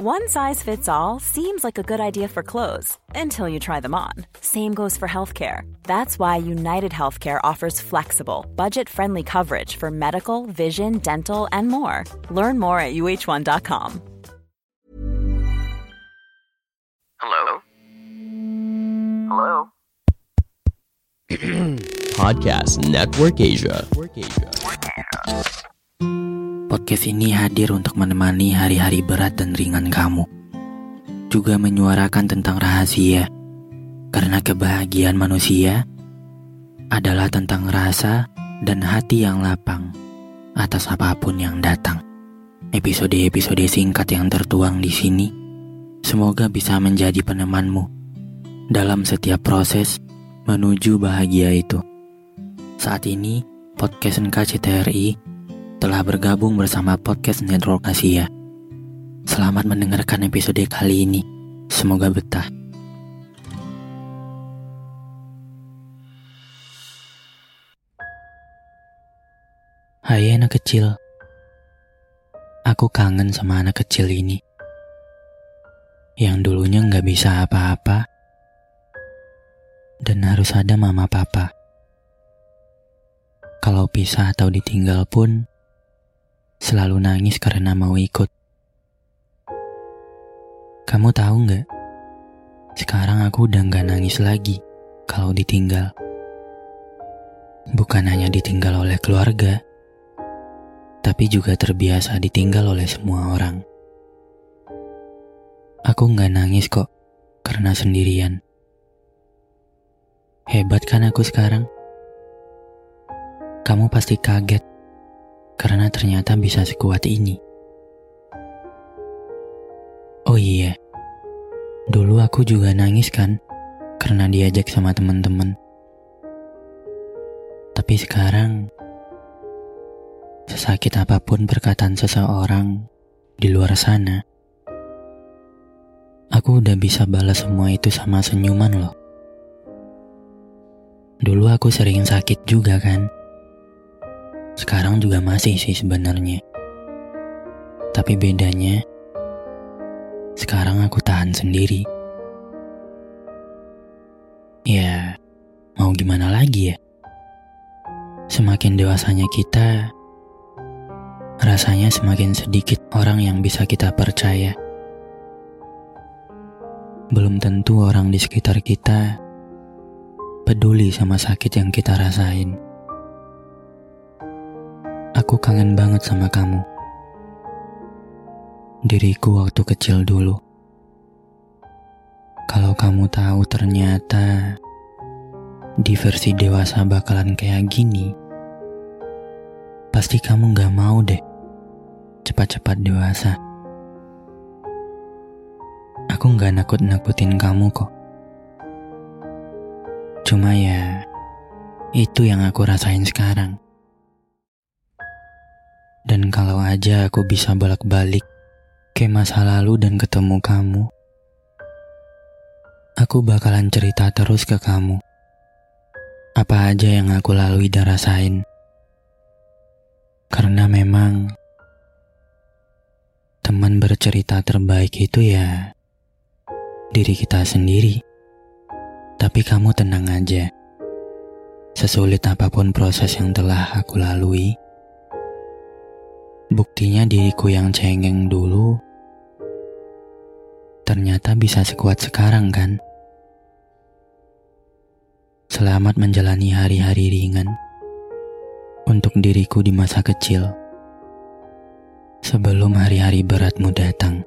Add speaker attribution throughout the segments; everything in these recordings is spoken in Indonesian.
Speaker 1: One size fits all seems like a good idea for clothes until you try them on. Same goes for healthcare. That's why United Healthcare offers flexible, budget friendly coverage for medical, vision, dental, and more. Learn more at uh1.com.
Speaker 2: Hello? Hello?
Speaker 3: Podcast Network Asia.
Speaker 4: Podcast ini hadir untuk menemani hari-hari berat dan ringan kamu. Juga menyuarakan tentang rahasia. Karena kebahagiaan manusia adalah tentang rasa dan hati yang lapang atas apa pun yang datang. Episode-episode singkat yang tertuang di sini semoga bisa menjadi penemanmu dalam setiap proses menuju bahagia itu. Saat ini, podcast NKCTRI telah bergabung bersama Podcast Network Asia. Selamat mendengarkan episode kali ini. Semoga betah. Hai anak kecil. Aku kangen sama anak kecil ini. Yang dulunya nggak bisa apa-apa. Dan harus ada mama papa. Kalau pisah atau ditinggal pun, selalu nangis karena mau ikut. Kamu tahu nggak? Sekarang aku udah nggak nangis lagi kalau ditinggal. Bukan hanya ditinggal oleh keluarga, tapi juga terbiasa ditinggal oleh semua orang. Aku nggak nangis kok karena sendirian. Hebat kan aku sekarang? Kamu pasti kaget karena ternyata bisa sekuat ini. Oh iya, dulu aku juga nangis kan karena diajak sama teman-teman. Tapi sekarang, sesakit apa pun perkataan seseorang di luar sana, aku udah bisa balas semua itu sama senyuman loh. Dulu aku sering sakit juga kan sekarang juga masih sih sebenarnya. Tapi bedanya, sekarang aku tahan sendiri. Ya, mau gimana lagi ya? Semakin dewasanya kita, rasanya semakin sedikit orang yang bisa kita percaya. Belum tentu orang di sekitar kita peduli sama sakit yang kita rasain. Aku kangen banget sama kamu. Diriku waktu kecil dulu. Kalau kamu tahu ternyata di versi dewasa bakalan kayak gini, pasti kamu gak mau deh cepat-cepat dewasa. Aku gak nakut-nakutin kamu kok. Cuma ya, itu yang aku rasain sekarang. Dan kalau aja aku bisa bolak-balik ke masa lalu dan ketemu kamu, aku bakalan cerita terus ke kamu. Apa aja yang aku lalui dan rasain. Karena memang teman bercerita terbaik itu ya diri kita sendiri. Tapi kamu tenang aja. Sesulit apa pun proses yang telah aku lalui, Buktinya diriku yang cengeng dulu ternyata bisa sekuat sekarang kan? Selamat menjalani hari-hari ringan untuk diriku di masa kecil sebelum hari-hari beratmu datang.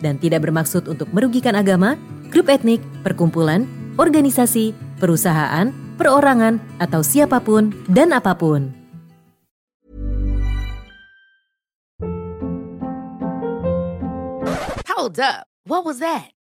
Speaker 5: dan tidak bermaksud untuk merugikan agama, grup etnik, perkumpulan, organisasi, perusahaan, perorangan, atau siapa pun dan apa pun.
Speaker 6: Hold up. What was that?